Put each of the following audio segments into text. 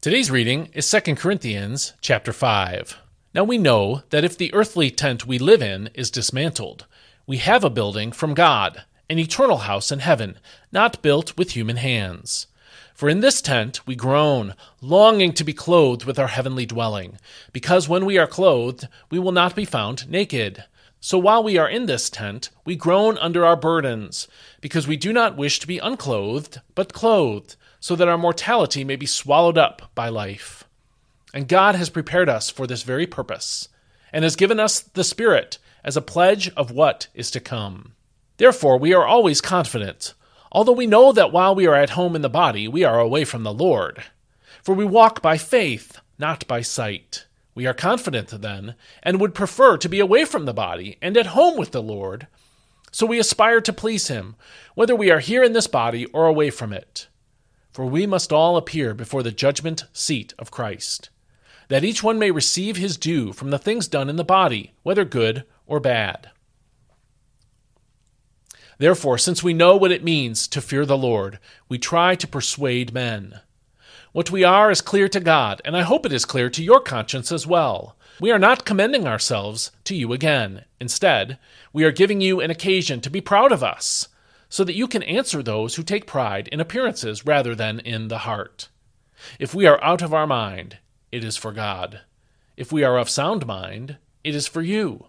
Today's reading is 2 Corinthians chapter 5. Now we know that if the earthly tent we live in is dismantled, we have a building from God, an eternal house in heaven, not built with human hands. For in this tent we groan, longing to be clothed with our heavenly dwelling, because when we are clothed, we will not be found naked. So while we are in this tent, we groan under our burdens, because we do not wish to be unclothed, but clothed, so that our mortality may be swallowed up by life. And God has prepared us for this very purpose, and has given us the Spirit as a pledge of what is to come. Therefore, we are always confident although we know that while we are at home in the body, we are away from the Lord. For we walk by faith, not by sight. We are confident, then, and would prefer to be away from the body and at home with the Lord. So we aspire to please Him, whether we are here in this body or away from it. For we must all appear before the judgment seat of Christ, that each one may receive his due from the things done in the body, whether good or bad. Therefore, since we know what it means to fear the Lord, we try to persuade men. What we are is clear to God, and I hope it is clear to your conscience as well. We are not commending ourselves to you again. Instead, we are giving you an occasion to be proud of us, so that you can answer those who take pride in appearances rather than in the heart. If we are out of our mind, it is for God. If we are of sound mind, it is for you.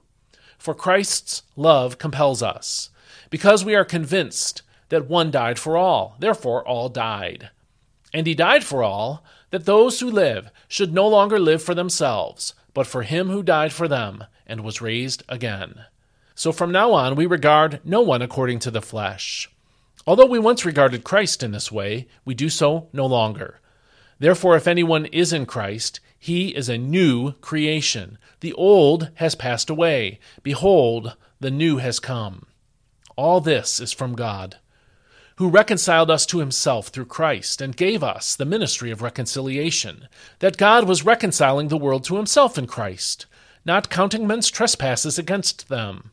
For Christ's love compels us because we are convinced that one died for all, therefore all died. And he died for all, that those who live should no longer live for themselves, but for him who died for them and was raised again. So from now on we regard no one according to the flesh. Although we once regarded Christ in this way, we do so no longer. Therefore, if anyone is in Christ, he is a new creation. The old has passed away. Behold, the new has come. All this is from God, who reconciled us to himself through Christ and gave us the ministry of reconciliation, that God was reconciling the world to himself in Christ, not counting men's trespasses against them.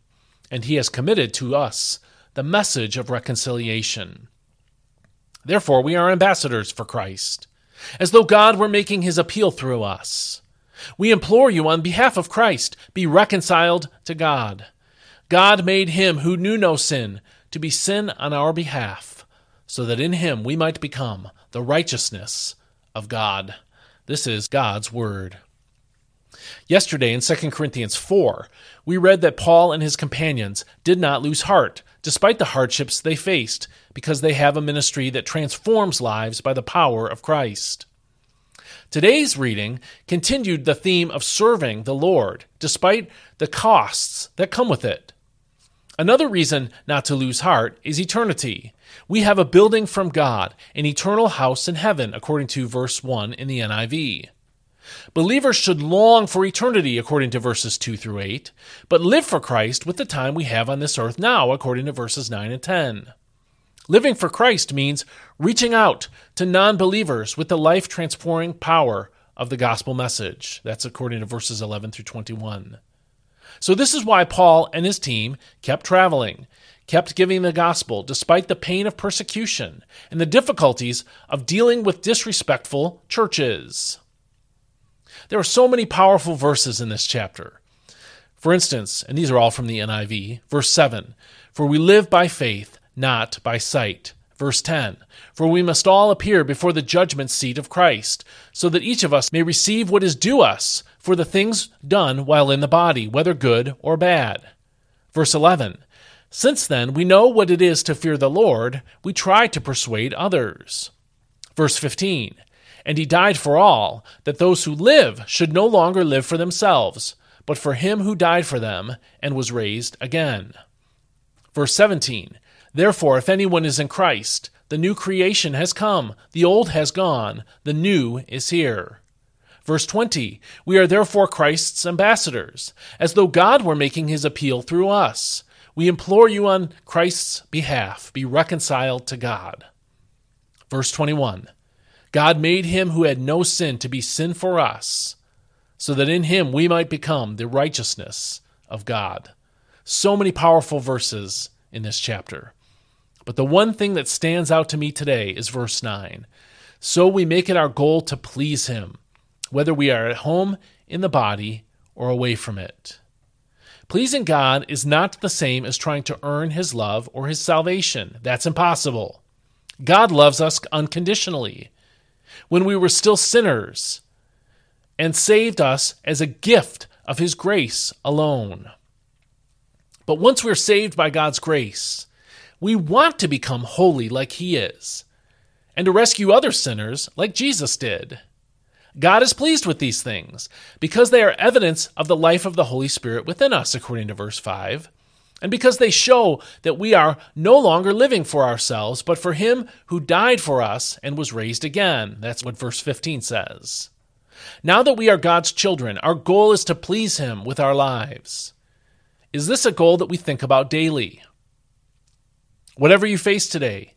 And he has committed to us the message of reconciliation. Therefore, we are ambassadors for Christ, as though God were making his appeal through us. We implore you on behalf of Christ, be reconciled to God. God made him who knew no sin to be sin on our behalf, so that in him we might become the righteousness of God. This is God's Word. Yesterday in 2 Corinthians 4, we read that Paul and his companions did not lose heart, despite the hardships they faced, because they have a ministry that transforms lives by the power of Christ. Today's reading continued the theme of serving the Lord, despite the costs that come with it. Another reason not to lose heart is eternity. We have a building from God, an eternal house in heaven, according to verse 1 in the NIV. Believers should long for eternity, according to verses 2 through 8, but live for Christ with the time we have on this earth now, according to verses 9 and 10. Living for Christ means reaching out to non believers with the life transforming power of the gospel message. That's according to verses 11 through 21. So, this is why Paul and his team kept traveling, kept giving the gospel despite the pain of persecution and the difficulties of dealing with disrespectful churches. There are so many powerful verses in this chapter. For instance, and these are all from the NIV, verse 7 For we live by faith, not by sight. Verse 10 For we must all appear before the judgment seat of Christ, so that each of us may receive what is due us for the things done while in the body, whether good or bad. Verse 11 Since then we know what it is to fear the Lord, we try to persuade others. Verse 15 And he died for all, that those who live should no longer live for themselves, but for him who died for them and was raised again. Verse 17 Therefore, if anyone is in Christ, the new creation has come, the old has gone, the new is here. Verse 20 We are therefore Christ's ambassadors, as though God were making his appeal through us. We implore you on Christ's behalf, be reconciled to God. Verse 21 God made him who had no sin to be sin for us, so that in him we might become the righteousness of God. So many powerful verses in this chapter. But the one thing that stands out to me today is verse 9 So we make it our goal to please Him, whether we are at home in the body or away from it. Pleasing God is not the same as trying to earn His love or His salvation. That's impossible. God loves us unconditionally. When we were still sinners, and saved us as a gift of His grace alone. But once we're saved by God's grace, we want to become holy like He is, and to rescue other sinners like Jesus did. God is pleased with these things because they are evidence of the life of the Holy Spirit within us, according to verse 5, and because they show that we are no longer living for ourselves, but for Him who died for us and was raised again. That's what verse 15 says. Now that we are God's children, our goal is to please Him with our lives. Is this a goal that we think about daily? Whatever you face today,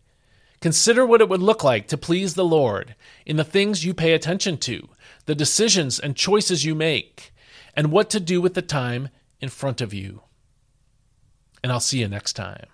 consider what it would look like to please the Lord in the things you pay attention to, the decisions and choices you make, and what to do with the time in front of you. And I'll see you next time.